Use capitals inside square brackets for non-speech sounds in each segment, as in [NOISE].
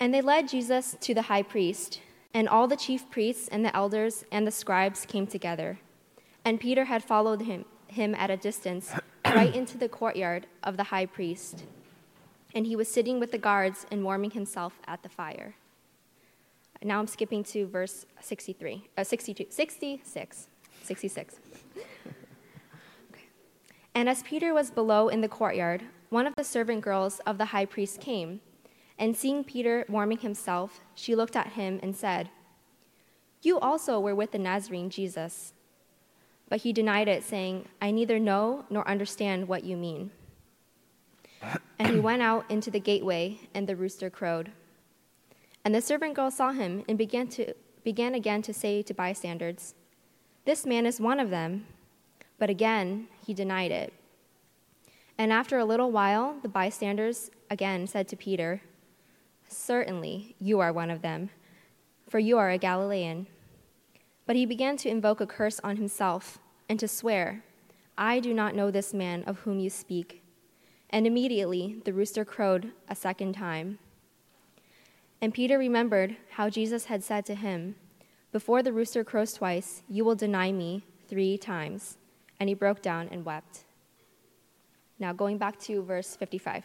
And they led Jesus to the high priest, and all the chief priests and the elders and the scribes came together. And Peter had followed him, him at a distance, [CLEARS THROAT] right into the courtyard of the high priest. And he was sitting with the guards and warming himself at the fire. Now I'm skipping to verse 63, uh, 62, 66, 66. okay. And as Peter was below in the courtyard, one of the servant girls of the high priest came and seeing Peter warming himself, she looked at him and said, You also were with the Nazarene Jesus. But he denied it, saying, I neither know nor understand what you mean. [COUGHS] And he went out into the gateway, and the rooster crowed. And the servant girl saw him and began, to, began again to say to bystanders, This man is one of them. But again he denied it. And after a little while, the bystanders again said to Peter, Certainly, you are one of them, for you are a Galilean. But he began to invoke a curse on himself and to swear, I do not know this man of whom you speak. And immediately the rooster crowed a second time. And Peter remembered how Jesus had said to him, Before the rooster crows twice, you will deny me three times. And he broke down and wept. Now, going back to verse 55.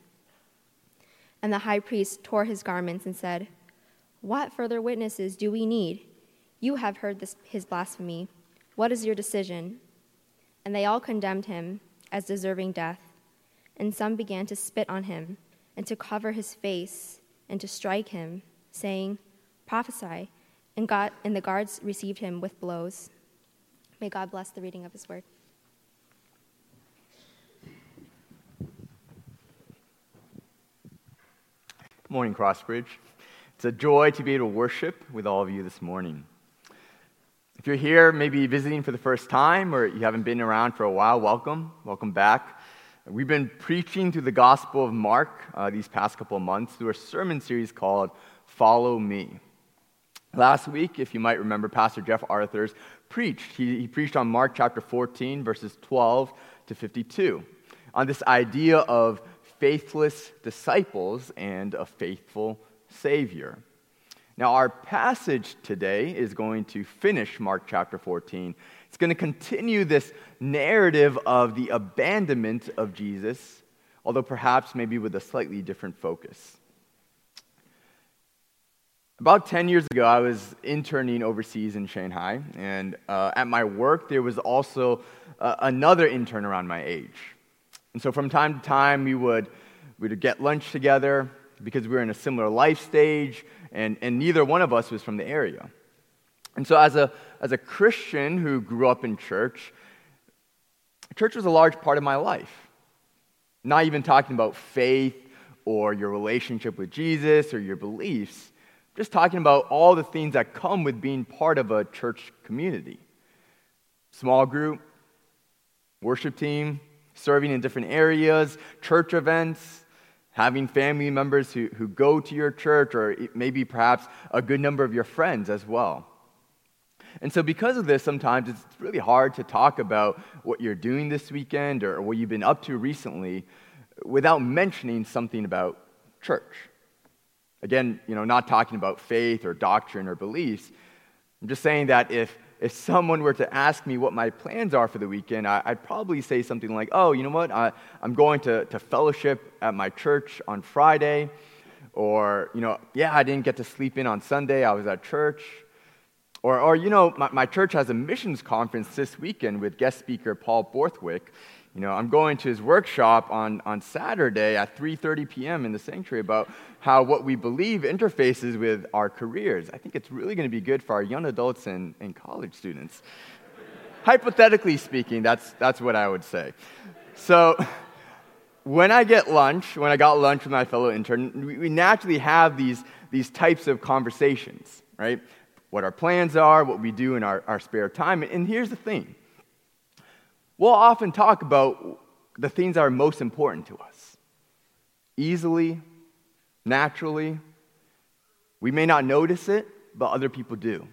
And the high priest tore his garments and said, What further witnesses do we need? You have heard this, his blasphemy. What is your decision? And they all condemned him as deserving death. And some began to spit on him, and to cover his face, and to strike him, saying, Prophesy. And, God, and the guards received him with blows. May God bless the reading of his word. Morning, Crossbridge. It's a joy to be able to worship with all of you this morning. If you're here, maybe visiting for the first time, or you haven't been around for a while, welcome. Welcome back. We've been preaching through the Gospel of Mark uh, these past couple of months through a sermon series called Follow Me. Last week, if you might remember, Pastor Jeff Arthurs preached. He, he preached on Mark chapter 14, verses 12 to 52, on this idea of faithless disciples and a faithful Savior. Now, our passage today is going to finish Mark chapter 14. It's going to continue this narrative of the abandonment of Jesus, although perhaps maybe with a slightly different focus. About 10 years ago, I was interning overseas in Shanghai, and uh, at my work, there was also uh, another intern around my age. And so from time to time, we would, we would get lunch together because we were in a similar life stage, and, and neither one of us was from the area. And so, as a, as a Christian who grew up in church, church was a large part of my life. Not even talking about faith or your relationship with Jesus or your beliefs, just talking about all the things that come with being part of a church community small group, worship team, serving in different areas, church events, having family members who, who go to your church, or maybe perhaps a good number of your friends as well. And so, because of this, sometimes it's really hard to talk about what you're doing this weekend or what you've been up to recently without mentioning something about church. Again, you know, not talking about faith or doctrine or beliefs. I'm just saying that if if someone were to ask me what my plans are for the weekend, I, would probably say something like, oh, you know what, I, am going to, to fellowship at my church on Friday, Or, you know, yeah, I didn't get to sleep in on Sunday, I was at church. Or, or you know, my, my church has a missions conference this weekend with guest speaker Paul Borthwick. You know, I'm going to his workshop on, on Saturday at 3.30 p.m. in the sanctuary about how what we believe interfaces with our careers. I think it's really going to be good for our young adults and, and college students. Hypothetically speaking, that's, that's what I would say. So when I get lunch, when I got lunch with my fellow intern, we, we naturally have these, these types of conversations, right? What our plans are, what we do in our, our spare time. And here's the thing we'll often talk about the things that are most important to us easily, naturally. We may not notice it, but other people do.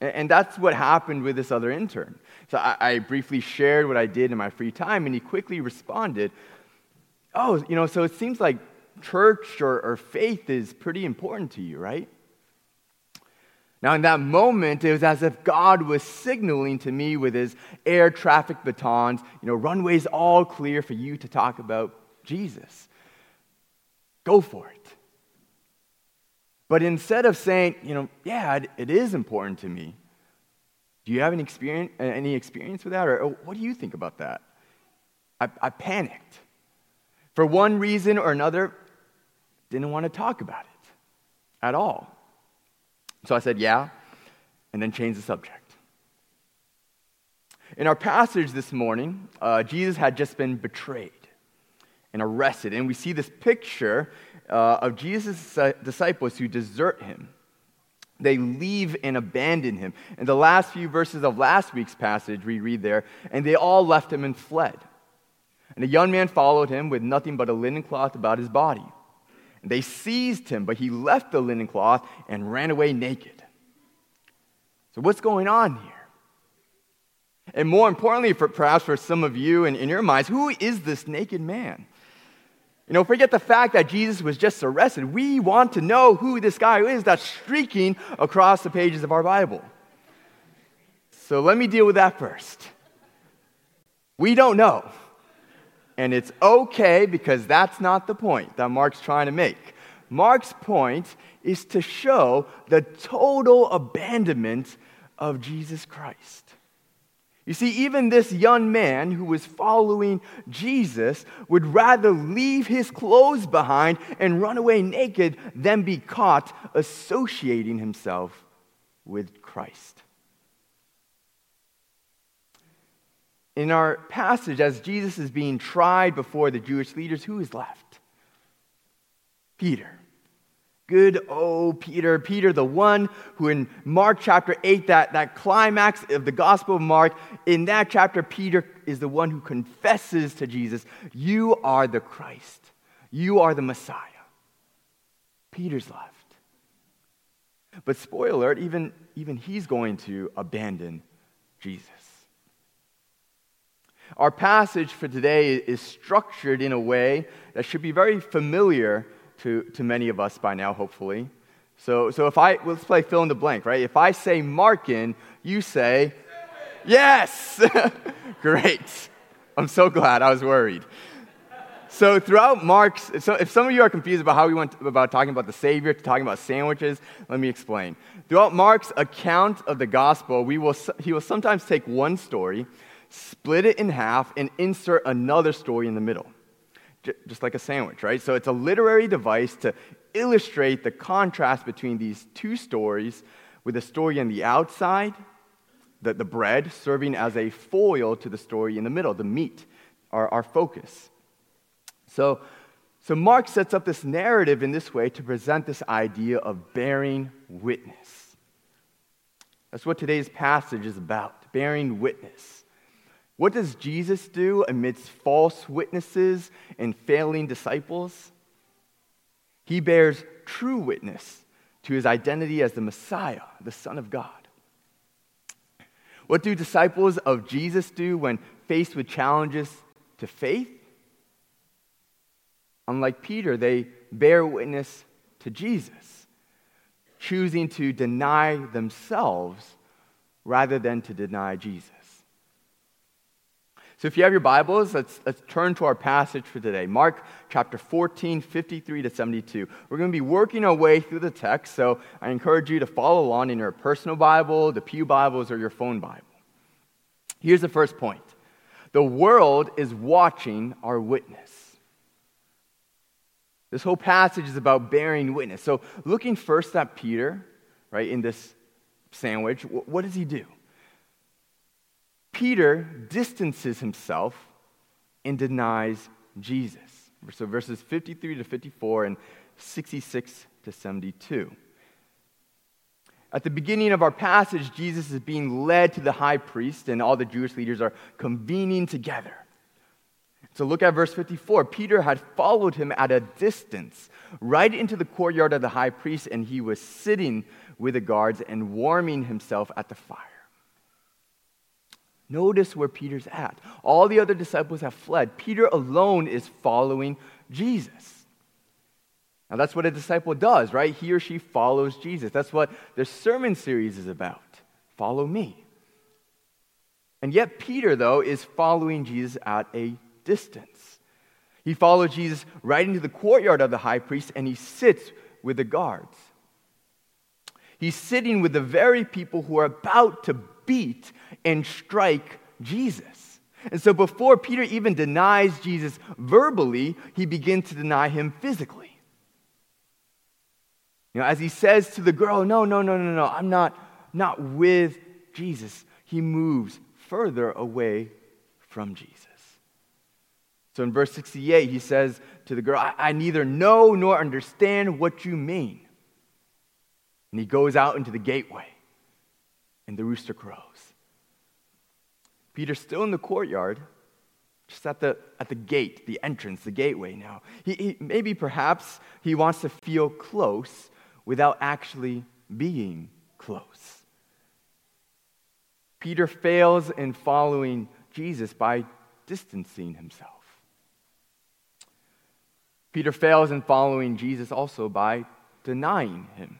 And that's what happened with this other intern. So I, briefly shared what I did in my free time, and he quickly responded, Oh, you know, so it seems like church or, or faith is pretty important to you, right? Now, in that moment, it was as if God was signaling to me with his air traffic batons, you know, runways all clear for you to talk about Jesus. Go for it. But instead of saying, you know, yeah, it is important to me, do you have any experience, any experience with that? Or, or what do you think about that? I, I panicked. For one reason or another, didn't want to talk about it at all. So I said, yeah, and then changed the subject. In our passage this morning, uh, Jesus had just been betrayed and arrested. And we see this picture uh, of Jesus' disciples who desert him. They leave and abandon him. In the last few verses of last week's passage, we read there, and they all left him and fled. And a young man followed him with nothing but a linen cloth about his body. They seized him, but he left the linen cloth and ran away naked. So, what's going on here? And more importantly, for, perhaps for some of you and in your minds, who is this naked man? You know, forget the fact that Jesus was just arrested. We want to know who this guy is that's streaking across the pages of our Bible. So let me deal with that first. We don't know. And it's okay because that's not the point that Mark's trying to make. Mark's point is to show the total abandonment of Jesus Christ. You see, even this young man who was following Jesus would rather leave his clothes behind and run away naked than be caught associating himself with Christ. In our passage, as Jesus is being tried before the Jewish leaders, who is left? Peter. Good old Peter. Peter, the one who in Mark chapter 8, that, that climax of the Gospel of Mark, in that chapter, Peter is the one who confesses to Jesus, You are the Christ. You are the Messiah. Peter's left. But spoiler alert, even, even he's going to abandon Jesus. Our passage for today is structured in a way that should be very familiar to, to many of us by now, hopefully. So, so if I, let's play fill in the blank, right? If I say Markan, you say, yes! [LAUGHS] Great. I'm so glad. I was worried. So throughout Mark's, so if some of you are confused about how we went about talking about the Savior to talking about sandwiches, let me explain. Throughout Mark's account of the gospel, we will, he will sometimes take one story split it in half, and insert another story in the middle, just like a sandwich, right? So it's a literary device to illustrate the contrast between these two stories with a story on the outside, the, the bread, serving as a foil to the story in the middle, the meat, our, our focus. So, so Mark sets up this narrative in this way to present this idea of bearing witness. That's what today's passage is about bearing witness. What does Jesus do amidst false witnesses and failing disciples? He bears true witness to his identity as the Messiah, the Son of God. What do disciples of Jesus do when faced with challenges to faith? Unlike Peter, they bear witness to Jesus, choosing to deny themselves rather than to deny Jesus. So if you have your Bibles, let's, let's turn to our passage for today. Mark chapter 14, 53 to 72. We're going to be working our way through the text, so I encourage you to follow along in your personal Bible, the Pew Bibles, or your phone Bible. Here's the first point the world is watching our witness. This whole passage is about bearing witness. So, looking first at Peter, right, in this sandwich, what does he do? Peter distances himself and denies Jesus. So verses 53 to 54 and 66 to 72. At the beginning of our passage, Jesus is being led to the high priest, and all the Jewish leaders are convening together. So look at verse 54. Peter had followed him at a distance, right into the courtyard of the high priest, and he was sitting with the guards and warming himself at the fire. Notice where Peter's at. All the other disciples have fled. Peter alone is following Jesus. Now, that's what a disciple does, right? He or she follows Jesus. That's what the sermon series is about. Follow me. And yet, Peter, though, is following Jesus at a distance. He follows Jesus right into the courtyard of the high priest and he sits with the guards. He's sitting with the very people who are about to beat and strike Jesus. And so before Peter even denies Jesus verbally, he begins to deny him physically. You know, as he says to the girl, No, no, no, no, no, I'm not, not with Jesus, he moves further away from Jesus. So in verse 68, he says to the girl, I, I neither know nor understand what you mean. And he goes out into the gateway, and the rooster crows. Peter's still in the courtyard, just at the, at the gate, the entrance, the gateway now. He, he, maybe perhaps he wants to feel close without actually being close. Peter fails in following Jesus by distancing himself. Peter fails in following Jesus also by denying him.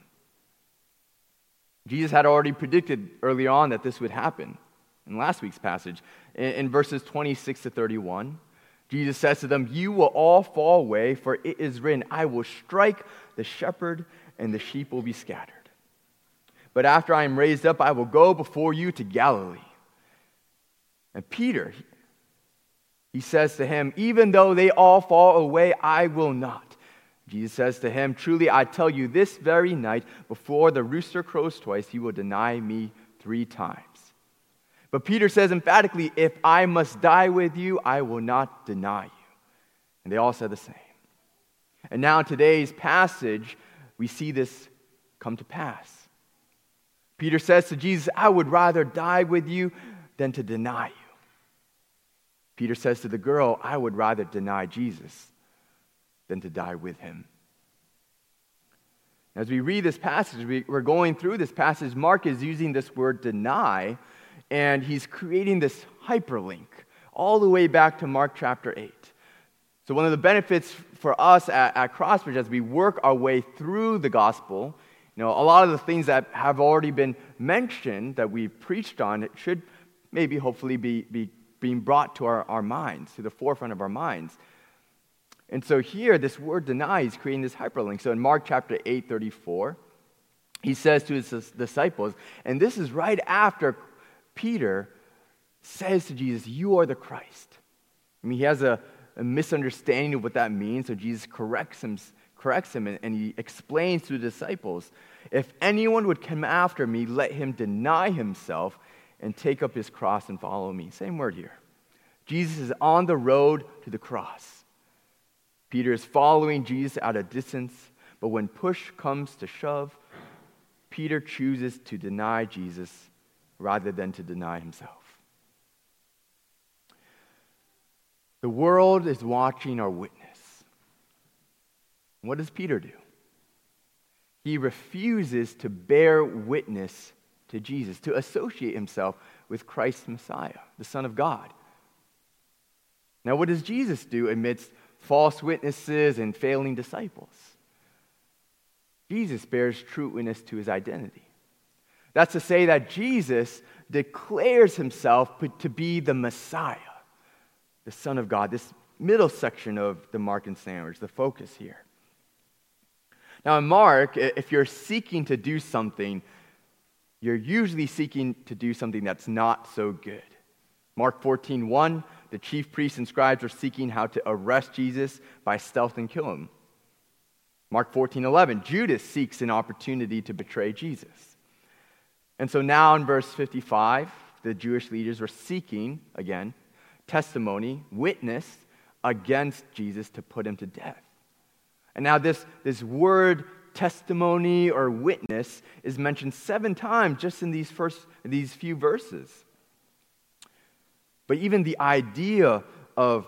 Jesus had already predicted early on that this would happen in last week's passage. In, in verses 26 to 31, Jesus says to them, You will all fall away, for it is written, I will strike the shepherd, and the sheep will be scattered. But after I am raised up, I will go before you to Galilee. And Peter, he says to him, Even though they all fall away, I will not. Jesus says to him, Truly I tell you, this very night, before the rooster crows twice, he will deny me three times. But Peter says emphatically, If I must die with you, I will not deny you. And they all said the same. And now, in today's passage, we see this come to pass. Peter says to Jesus, I would rather die with you than to deny you. Peter says to the girl, I would rather deny Jesus than to die with him. As we read this passage, we, are going through this passage. Mark is using this word deny and he's creating this hyperlink all the way back to Mark chapter 8. So, one of the benefits for us at, at Crossbridge as we work our way through the gospel, you know, a lot of the things that have already been mentioned that we've preached on it should maybe hopefully be, be being brought to our, our minds, to the forefront of our minds. And so here, this word deny is creating this hyperlink. So in Mark chapter 8, 34, he says to his disciples, and this is right after Peter says to Jesus, You are the Christ. I mean, he has a, a misunderstanding of what that means, so Jesus corrects him, corrects him and, and he explains to the disciples If anyone would come after me, let him deny himself and take up his cross and follow me. Same word here. Jesus is on the road to the cross. Peter is following Jesus at a distance, but when push comes to shove, Peter chooses to deny Jesus rather than to deny himself. The world is watching our witness. What does Peter do? He refuses to bear witness to Jesus, to associate himself with Christ Messiah, the Son of God. Now, what does Jesus do amidst false witnesses and failing disciples? Jesus bears true witness to his identity. That's to say that Jesus declares himself to be the Messiah, the Son of God, this middle section of the Markan sandwich, the focus here. Now, in Mark, if you're seeking to do something, you're usually seeking to do something that's not so good. Mark 14, 1, the chief priests and scribes are seeking how to arrest Jesus by stealth and kill him. Mark 14, 11, Judas seeks an opportunity to betray Jesus. And so now in verse 55, the Jewish leaders were seeking, again, testimony, witness against Jesus to put him to death. And now this, this word testimony or witness is mentioned seven times just in these first these few verses. But even the idea of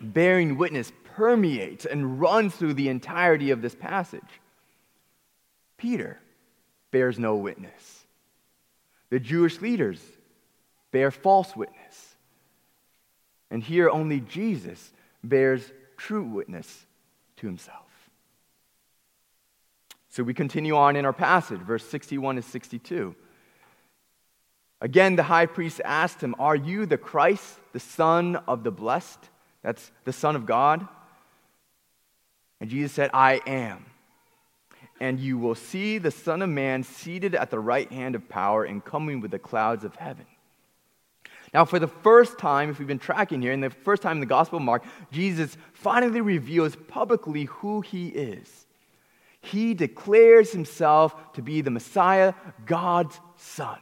bearing witness permeates and runs through the entirety of this passage. Peter bears no witness. The Jewish leaders bear false witness. And here only Jesus bears true witness to himself. So we continue on in our passage, verse 61 to 62. Again, the high priest asked him, Are you the Christ, the Son of the Blessed? That's the Son of God. And Jesus said, I am. And you will see the Son of Man seated at the right hand of power and coming with the clouds of heaven. Now, for the first time, if we've been tracking here, in the first time in the Gospel of Mark, Jesus finally reveals publicly who he is. He declares himself to be the Messiah, God's Son.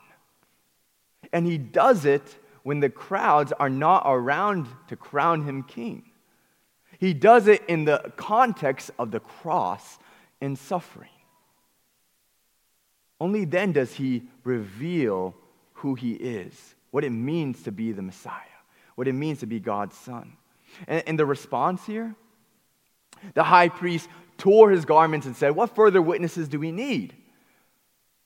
And he does it when the crowds are not around to crown him king. He does it in the context of the cross and suffering. Only then does he reveal who he is what it means to be the Messiah, what it means to be God's Son. And, and the response here the high priest tore his garments and said, What further witnesses do we need?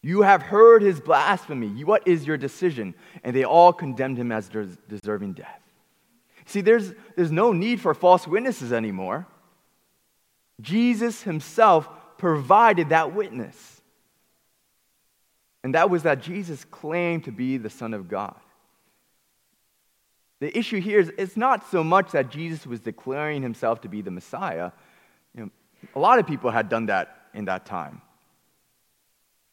You have heard his blasphemy. What is your decision? And they all condemned him as des- deserving death. See, there's, there's no need for false witnesses anymore. Jesus himself provided that witness. And that was that Jesus claimed to be the Son of God. The issue here is it's not so much that Jesus was declaring himself to be the Messiah. You know, a lot of people had done that in that time.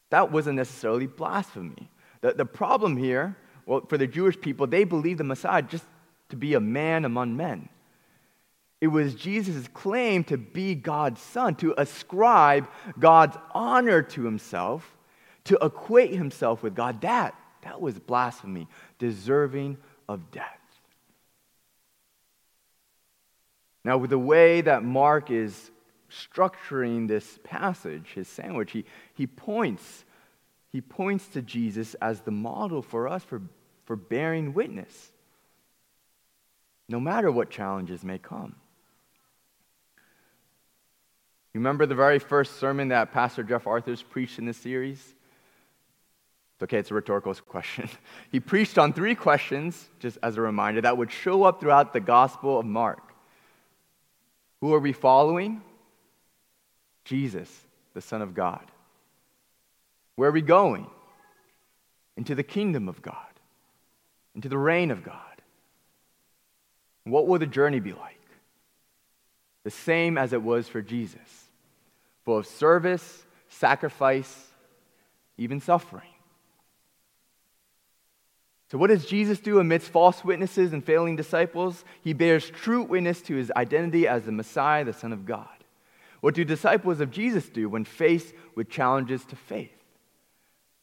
That wasn't necessarily blasphemy. The, the problem here, well, for the Jewish people, they believed the Messiah just to be a man among men. It was Jesus' claim to be God's son, to ascribe God's honor to himself, to equate himself with God. That, that was blasphemy, deserving of death. Now, with the way that Mark is structuring this passage, his sandwich, he, he points he points to Jesus as the model for us for, for bearing witness, no matter what challenges may come. You remember the very first sermon that Pastor Jeff Arthurs preached in this series? Okay, it's a rhetorical [LAUGHS] question. he preached on three questions, just as a reminder, that would show up throughout the Gospel of Mark. Who are we following? Jesus, the Son of God. Where are we going? Into the kingdom of God, into the reign of God. What will the journey be like? The same as it was for Jesus, full of service, sacrifice, even suffering. So, what does Jesus do amidst false witnesses and failing disciples? He bears true witness to his identity as the Messiah, the Son of God. What do disciples of Jesus do when faced with challenges to faith?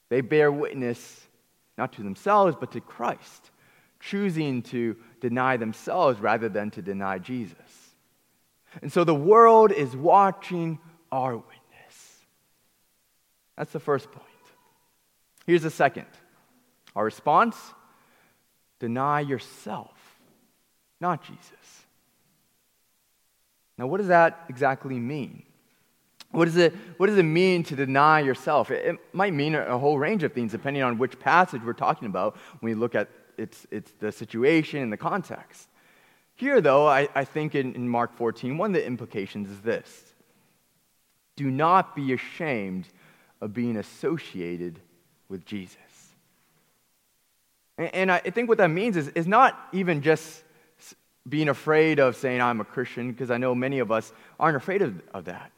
They bear witness not to themselves, but to Christ, choosing to deny themselves rather than to deny Jesus. And so the world is watching our witness. That's the first point. Here's the second our response deny yourself, not Jesus. Now, what does that exactly mean? What does, it, what does it mean to deny yourself? It, it might mean a, whole range of things depending on which passage we're talking about when we look at it's, it's the situation and the context. Here, though, I, I think in, in Mark 14, one of the implications is this do not be ashamed of being associated with Jesus. And, and I think what that means is, is not even just being afraid of saying I'm a Christian, because I know many of us aren't afraid of, of that.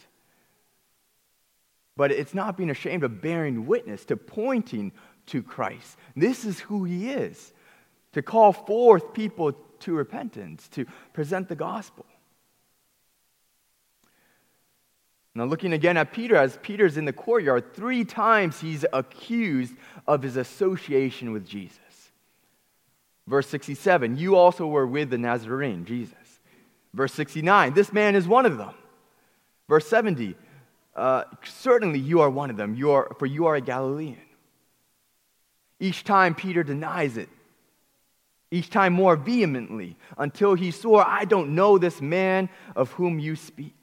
But it's not being ashamed of bearing witness, to pointing to Christ. This is who he is. To call forth people to repentance, to present the gospel. Now, looking again at Peter, as Peter's in the courtyard, three times he's accused of his association with Jesus. Verse 67, you also were with the Nazarene, Jesus. Verse 69, this man is one of them. Verse 70, uh, certainly you are one of them, you are, for you are a Galilean. Each time Peter denies it, each time more vehemently, until he swore, I don't know this man of whom you speak.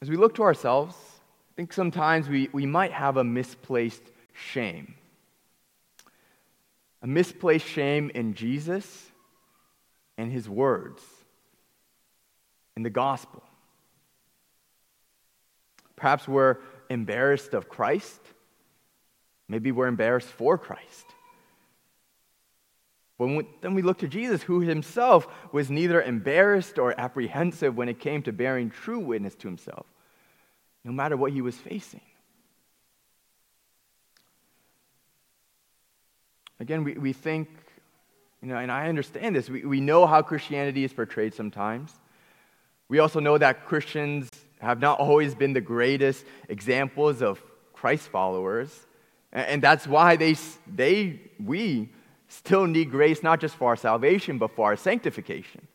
As we look to ourselves, I think sometimes we, we might have a misplaced shame. A misplaced shame in Jesus and his words, in the gospel. Perhaps we're embarrassed of Christ. Maybe we're embarrassed for Christ. When we, then we look to Jesus, who himself was neither embarrassed or apprehensive when it came to bearing true witness to himself, no matter what he was facing. Again, we, we think, you know, and I understand this, we, we know how Christianity is portrayed sometimes. We also know that Christians have not always been the greatest examples of Christ followers. And that's why they, they, we still need grace not just for our salvation, but for our sanctification.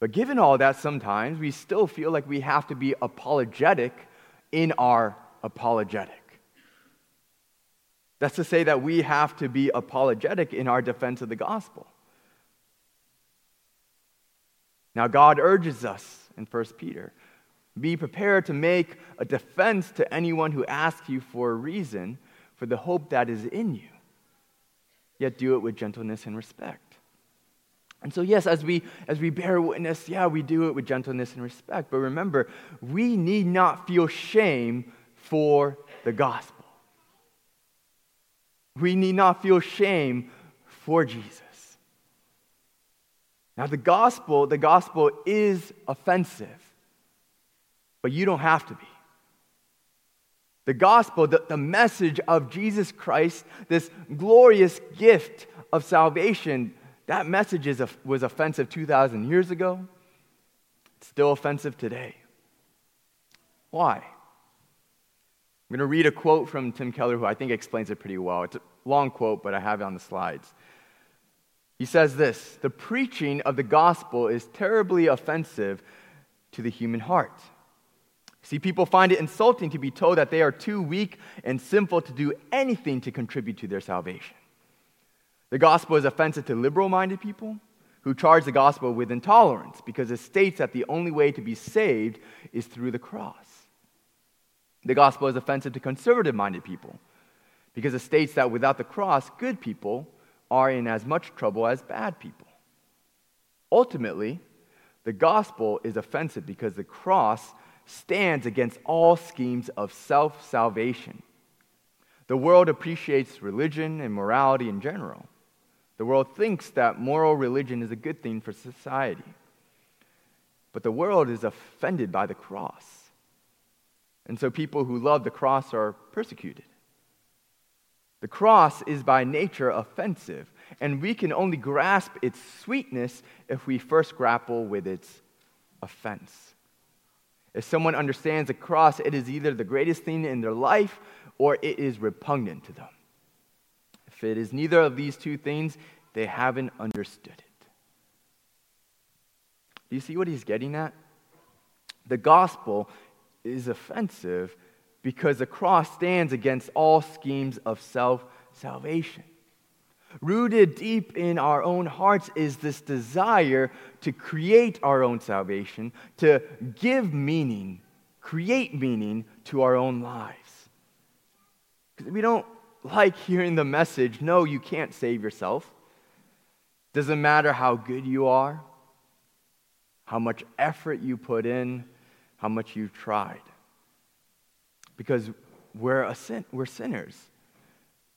But given all that, sometimes we still feel like we have to be apologetic in our apologetic. That's to say that we have to be apologetic in our defense of the gospel. Now, God urges us in 1 Peter be prepared to make a defense to anyone who asks you for a reason for the hope that is in you, yet do it with gentleness and respect. And so, yes, as we, as we bear witness, yeah, we do it with gentleness and respect. But remember, we need not feel shame for the gospel. We need not feel shame for Jesus. Now, the gospel, the gospel is offensive, but you don't have to be. The gospel, the, the message of Jesus Christ, this glorious gift of salvation, that message is, was offensive 2,000 years ago. It's still offensive today. Why? I'm going to read a quote from Tim Keller, who I think explains it pretty well. It's a long quote, but I have it on the slides. He says this The preaching of the gospel is terribly offensive to the human heart. See, people find it insulting to be told that they are too weak and sinful to do anything to contribute to their salvation. The gospel is offensive to liberal minded people who charge the gospel with intolerance because it states that the only way to be saved is through the cross. The gospel is offensive to conservative minded people because it states that without the cross, good people are in as much trouble as bad people. Ultimately, the gospel is offensive because the cross stands against all schemes of self salvation. The world appreciates religion and morality in general. The world thinks that moral religion is a good thing for society. But the world is offended by the cross. And so people who love the cross are persecuted. The cross is by nature offensive, and we can only grasp its sweetness if we first grapple with its offense. If someone understands the cross, it is either the greatest thing in their life or it is repugnant to them. If it is neither of these two things, they haven't understood it. Do you see what he's getting at? The gospel is offensive because the cross stands against all schemes of self salvation. Rooted deep in our own hearts is this desire to create our own salvation, to give meaning, create meaning to our own lives. Because we don't like hearing the message no, you can't save yourself. Doesn't matter how good you are, how much effort you put in, how much you've tried. Because we're, a sin, we're sinners.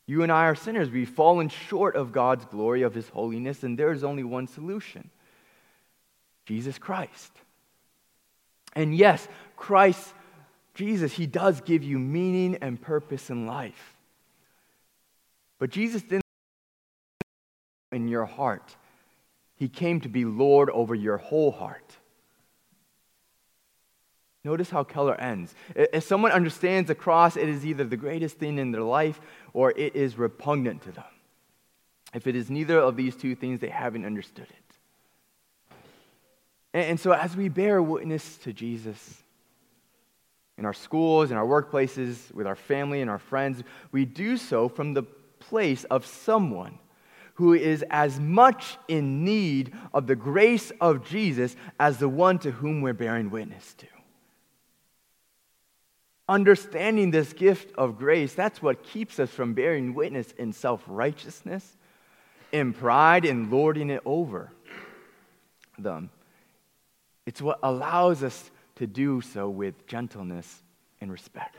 You and I are sinners. We've fallen short of God's glory, of His holiness, and there is only one solution Jesus Christ. And yes, Christ, Jesus, He does give you meaning and purpose in life. But Jesus didn't in your heart. He came to be Lord over your whole heart. Notice how Keller ends. If someone understands the cross, it is either the greatest thing in their life or it is repugnant to them. If it is neither of these two things, they haven't understood it. And so, as we bear witness to Jesus in our schools, in our workplaces, with our family and our friends, we do so from the place of someone who is as much in need of the grace of Jesus as the one to whom we're bearing witness to understanding this gift of grace, that's what keeps us from bearing witness in self righteousness, in pride, and lording it over them. It's what allows us to do so with gentleness and respect.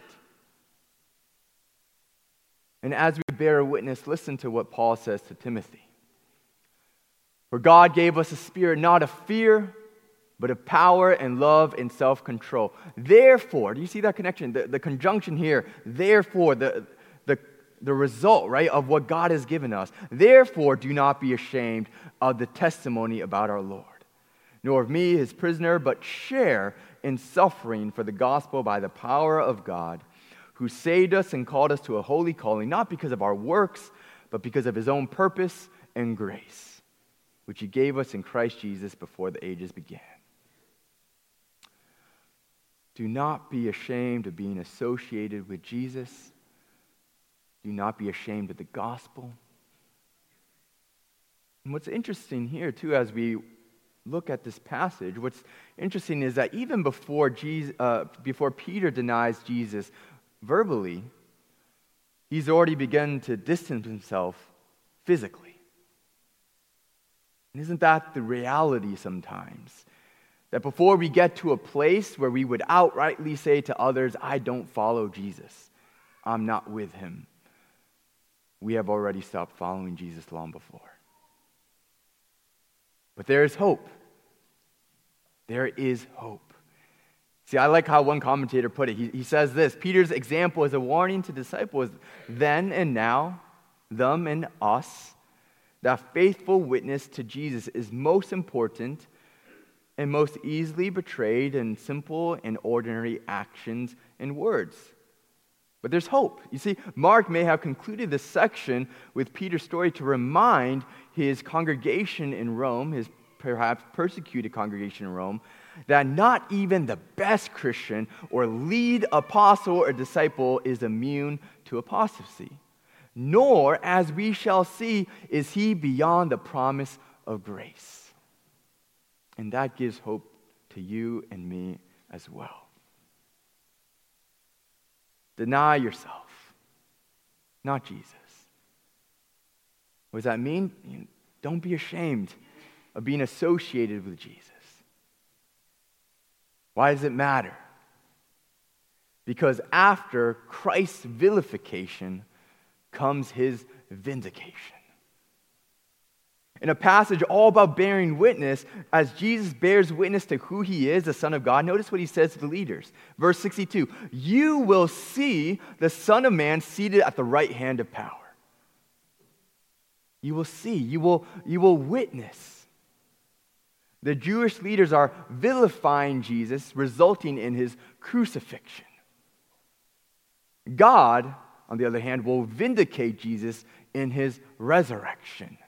And as we bear witness, listen to what Paul says to Timothy. For God gave us a spirit not of fear, but of power and love and self control. Therefore, do you see that connection? The, the conjunction here, therefore, the, the, the result, right, of what God has given us. Therefore, do not be ashamed of the testimony about our Lord, nor of me, his prisoner, but share in suffering for the gospel by the power of God, who saved us and called us to a holy calling, not because of our works, but because of his own purpose and grace, which he gave us in Christ Jesus before the ages began. Do not be ashamed of being associated with Jesus. Do not be ashamed of the gospel. And what's interesting here, too, as we look at this passage, what's interesting is that even before, Jesus, uh, before Peter denies Jesus verbally, he's already begun to distance himself physically. And isn't that the reality sometimes? That before we get to a place where we would outrightly say to others, I don't follow Jesus, I'm not with him, we have already stopped following Jesus long before. But there is hope. There is hope. See, I like how one commentator put it. He, he says this Peter's example is a warning to disciples then and now, them and us, that faithful witness to Jesus is most important and most easily betrayed in simple and ordinary actions and words. But there's hope. You see, Mark may have concluded this section with Peter's story to remind his congregation in Rome, his perhaps persecuted congregation in Rome, that not even the best Christian or lead apostle or disciple is immune to apostasy. Nor, as we shall see, is he beyond the promise of grace. And that gives hope to you and me as well. Deny yourself, not Jesus. What does that mean? Don't be ashamed of being associated with Jesus. Why does it matter? Because after Christ's vilification comes his vindication in a passage all about bearing witness, as Jesus bears witness to who he is, the Son of God, notice what he says to the leaders. Verse 62 You will see the Son of Man seated at the right hand of power. You will see, you will, you will witness. The Jewish leaders are vilifying Jesus, resulting in his crucifixion. God, on the other hand, will vindicate Jesus in his resurrection.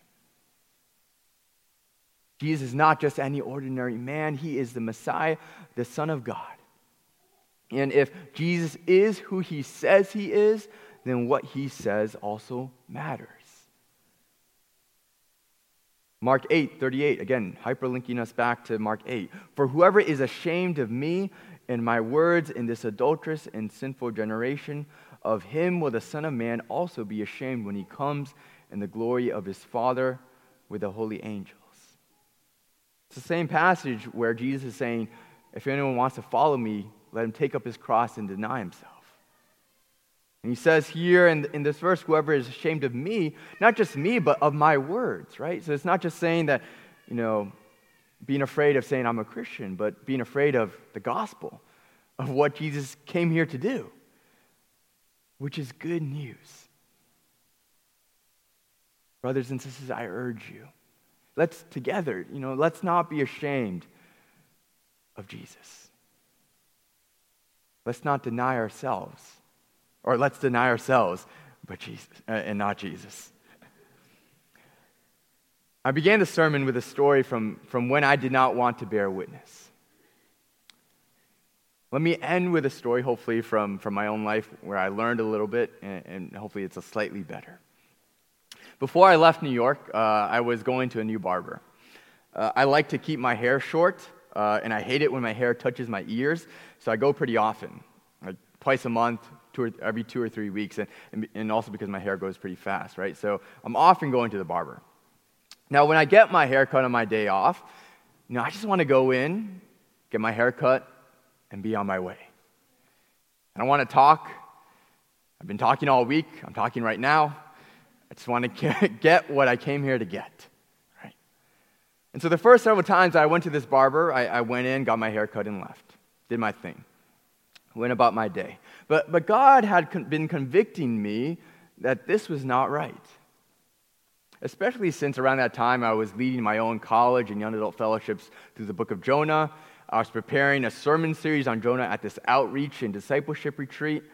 Jesus is not just any ordinary man, he is the Messiah, the Son of God. And if Jesus is who he says he is, then what he says also matters. Mark 8, 38, again, hyperlinking us back to Mark 8. For whoever is ashamed of me and my words in this adulterous and sinful generation, of him will the Son of Man also be ashamed when he comes in the glory of his Father with the holy angels. It's the same passage where Jesus is saying, If anyone wants to follow me, let him take up his cross and deny himself. And he says here in, in this verse, whoever is ashamed of me, not just me, but of my words, right? So it's not just saying that, you know, being afraid of saying I'm a Christian, but being afraid of the gospel, of what Jesus came here to do, which is good news. Brothers and sisters, I urge you, let's together, you know, let's not be ashamed of Jesus. Let's not deny ourselves or let's deny ourselves, but Jesus, uh, and not Jesus. I began the sermon with a story from, from when I did not want to bear witness. Let me end with a story, hopefully, from, from my own life where I learned a little bit, and, and hopefully it's a slightly better. Before I left New York, uh, I was going to a new barber. Uh, I like to keep my hair short, uh, and I hate it when my hair touches my ears, so I go pretty often, like twice a month, two or, every two or three weeks, and, and, and also because my hair grows pretty fast, right? So I'm often going to the barber. Now, when I get my hair cut on my day off, you know, I just want to go in, get my hair cut, and be on my way. I don't want to talk. I've been talking all week. I'm talking right now. I just want to [LAUGHS] get what I came here to get. Right? And so the first several times I went to this barber, I, I went in, got my hair cut, and left. Did my thing. Went about my day. But, but God had con- been convicting me that this was not right. Especially since around that time I was leading my own college and young adult fellowships through the book of Jonah. I was preparing a sermon series on Jonah at this outreach and discipleship retreat.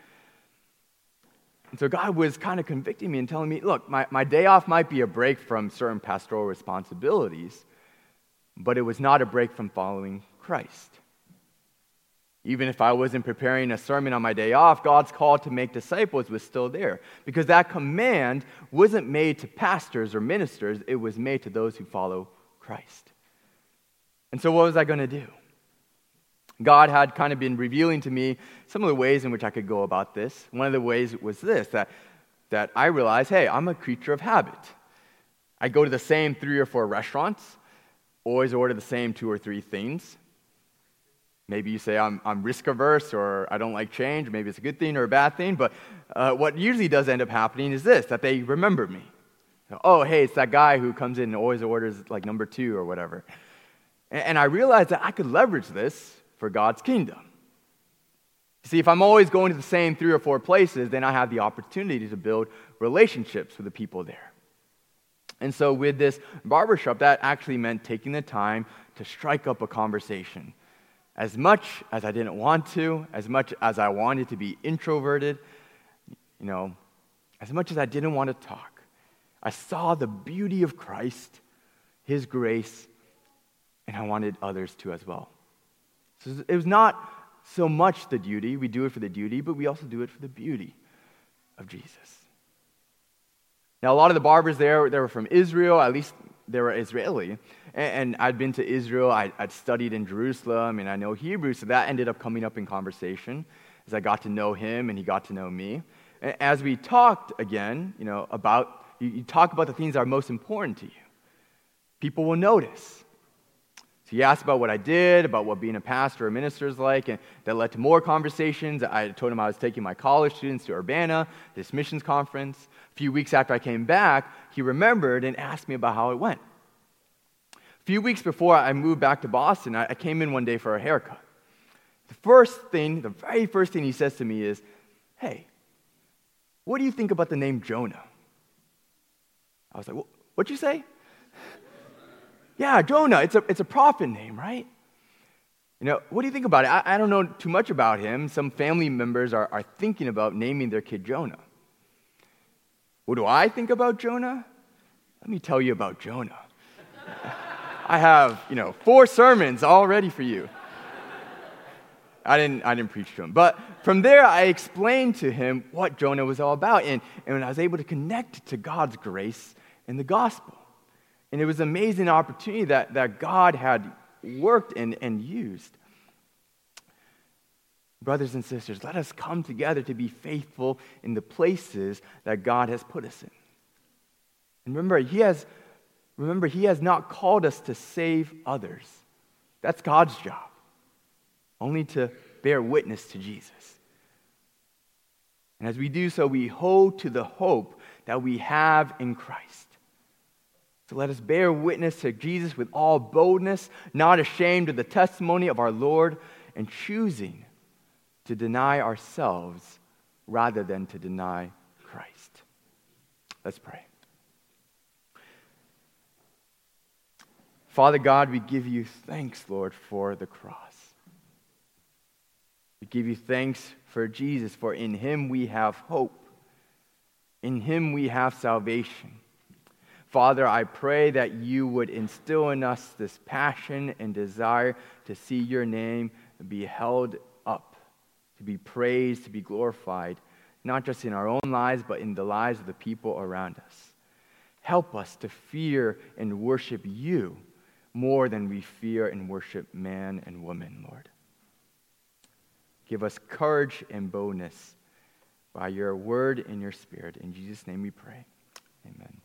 And so God was kind of convicting me and telling me, look, my, my day off might be a break from certain pastoral responsibilities, but it was not a break from following Christ. Even if I wasn't preparing a sermon on my day off, God's call to make disciples was still there. Because that command wasn't made to pastors or ministers, it was made to those who follow Christ. And so, what was I going to do? God had kind of been revealing to me some of the ways in which I could go about this. One of the ways was this that, that I realized hey, I'm a creature of habit. I go to the same three or four restaurants, always order the same two or three things. Maybe you say, I'm, I'm risk averse or I don't like change. Maybe it's a good thing or a bad thing. But uh, what usually does end up happening is this that they remember me. Oh, hey, it's that guy who comes in and always orders like number two or whatever. And, and I realized that I could leverage this for God's kingdom. See, if I'm always going to the same three or four places, then I have the opportunity to build relationships with the people there. And so, with this barbershop, that actually meant taking the time to strike up a conversation as much as I didn't want to, as much as I wanted to be introverted, you know, as much as I didn't want to talk, I saw the beauty of Christ, His grace, and I wanted others to as well. So it was not so much the duty, we do it for the duty, but we also do it for the beauty of Jesus. Now, a lot of the barbers there, they were from Israel, at least they were Israeli. And, I'd been to Israel, I, would studied in Jerusalem, and I know Hebrew, so that ended up coming up in conversation as I got to know him and he got to know me. As we talked again, you know, about, you talk about the things that are most important to you. People will notice. So he asked about what I did, about what being a pastor or minister is like, and that led to more conversations. I told him I was taking my college students to Urbana, this missions conference. A few weeks after I came back, he remembered and asked me about how it went. A few weeks before I moved back to Boston, I came in one day for a haircut. The first thing, the very first thing he says to me is, Hey, what do you think about the name Jonah? I was like, What'd you say? Yeah, Jonah, it's a, it's a prophet name, right? You know, what do you think about it? I, I don't know too much about him. Some family members are, are thinking about naming their kid Jonah. What do I think about Jonah? Let me tell you about Jonah. [LAUGHS] I have, you know, four sermons all ready for you. I didn't, I didn't preach to him. But from there, I explained to him what Jonah was all about. And, and I was able to connect to God's grace in the gospel. And it was an amazing opportunity that, that God had worked and, and used. Brothers and sisters, let us come together to be faithful in the places that God has put us in. And remember, He has Remember, He has not called us to save others. That's God's job, only to bear witness to Jesus. And as we do so, we hold to the hope that we have in Christ. So let us bear witness to Jesus with all boldness, not ashamed of the testimony of our Lord, and choosing to deny ourselves rather than to deny Christ. Let's pray. Father God, we give you thanks, Lord, for the cross. We give you thanks for Jesus, for in him we have hope. In him we have salvation. Father, I pray that you would instill in us this passion and desire to see your name be held up, to be praised, to be glorified, not just in our own lives, but in the lives of the people around us. Help us to fear and worship you more than we fear and worship man and woman, Lord. Give us courage and boldness by your word and your spirit. In Jesus' name we pray. Amen.